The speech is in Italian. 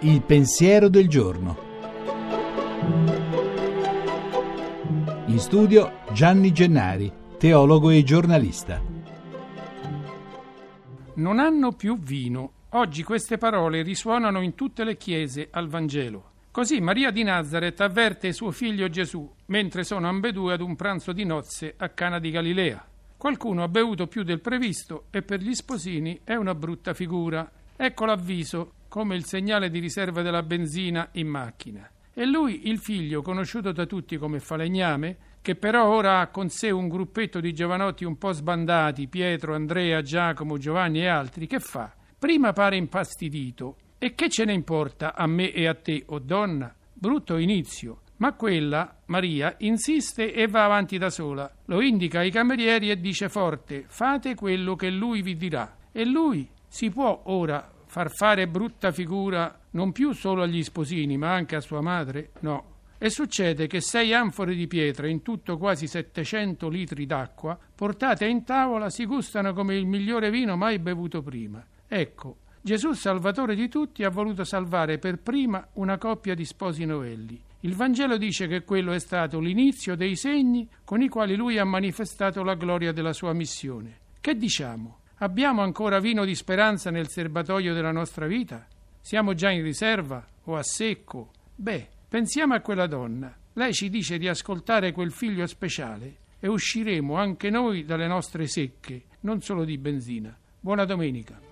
Il pensiero del giorno. In studio Gianni Gennari, teologo e giornalista. Non hanno più vino. Oggi queste parole risuonano in tutte le chiese al Vangelo. Così Maria di Nazareth avverte suo figlio Gesù mentre sono ambedue ad un pranzo di nozze a Cana di Galilea. Qualcuno ha bevuto più del previsto e per gli sposini è una brutta figura. Ecco l'avviso come il segnale di riserva della benzina in macchina. E lui, il figlio, conosciuto da tutti come falegname, che però ora ha con sé un gruppetto di giovanotti un po' sbandati, Pietro, Andrea, Giacomo, Giovanni e altri, che fa? Prima pare impastidito. E che ce ne importa a me e a te, o oh donna? Brutto inizio. Ma quella, Maria, insiste e va avanti da sola. Lo indica ai camerieri e dice forte: Fate quello che lui vi dirà. E lui si può ora far fare brutta figura non più solo agli sposini, ma anche a sua madre? No. E succede che sei anfore di pietra, in tutto quasi 700 litri d'acqua, portate in tavola, si gustano come il migliore vino mai bevuto prima. Ecco, Gesù, Salvatore di tutti, ha voluto salvare per prima una coppia di sposi novelli. Il Vangelo dice che quello è stato l'inizio dei segni con i quali lui ha manifestato la gloria della sua missione. Che diciamo? Abbiamo ancora vino di speranza nel serbatoio della nostra vita? Siamo già in riserva o a secco? Beh, pensiamo a quella donna. Lei ci dice di ascoltare quel figlio speciale e usciremo anche noi dalle nostre secche, non solo di benzina. Buona domenica.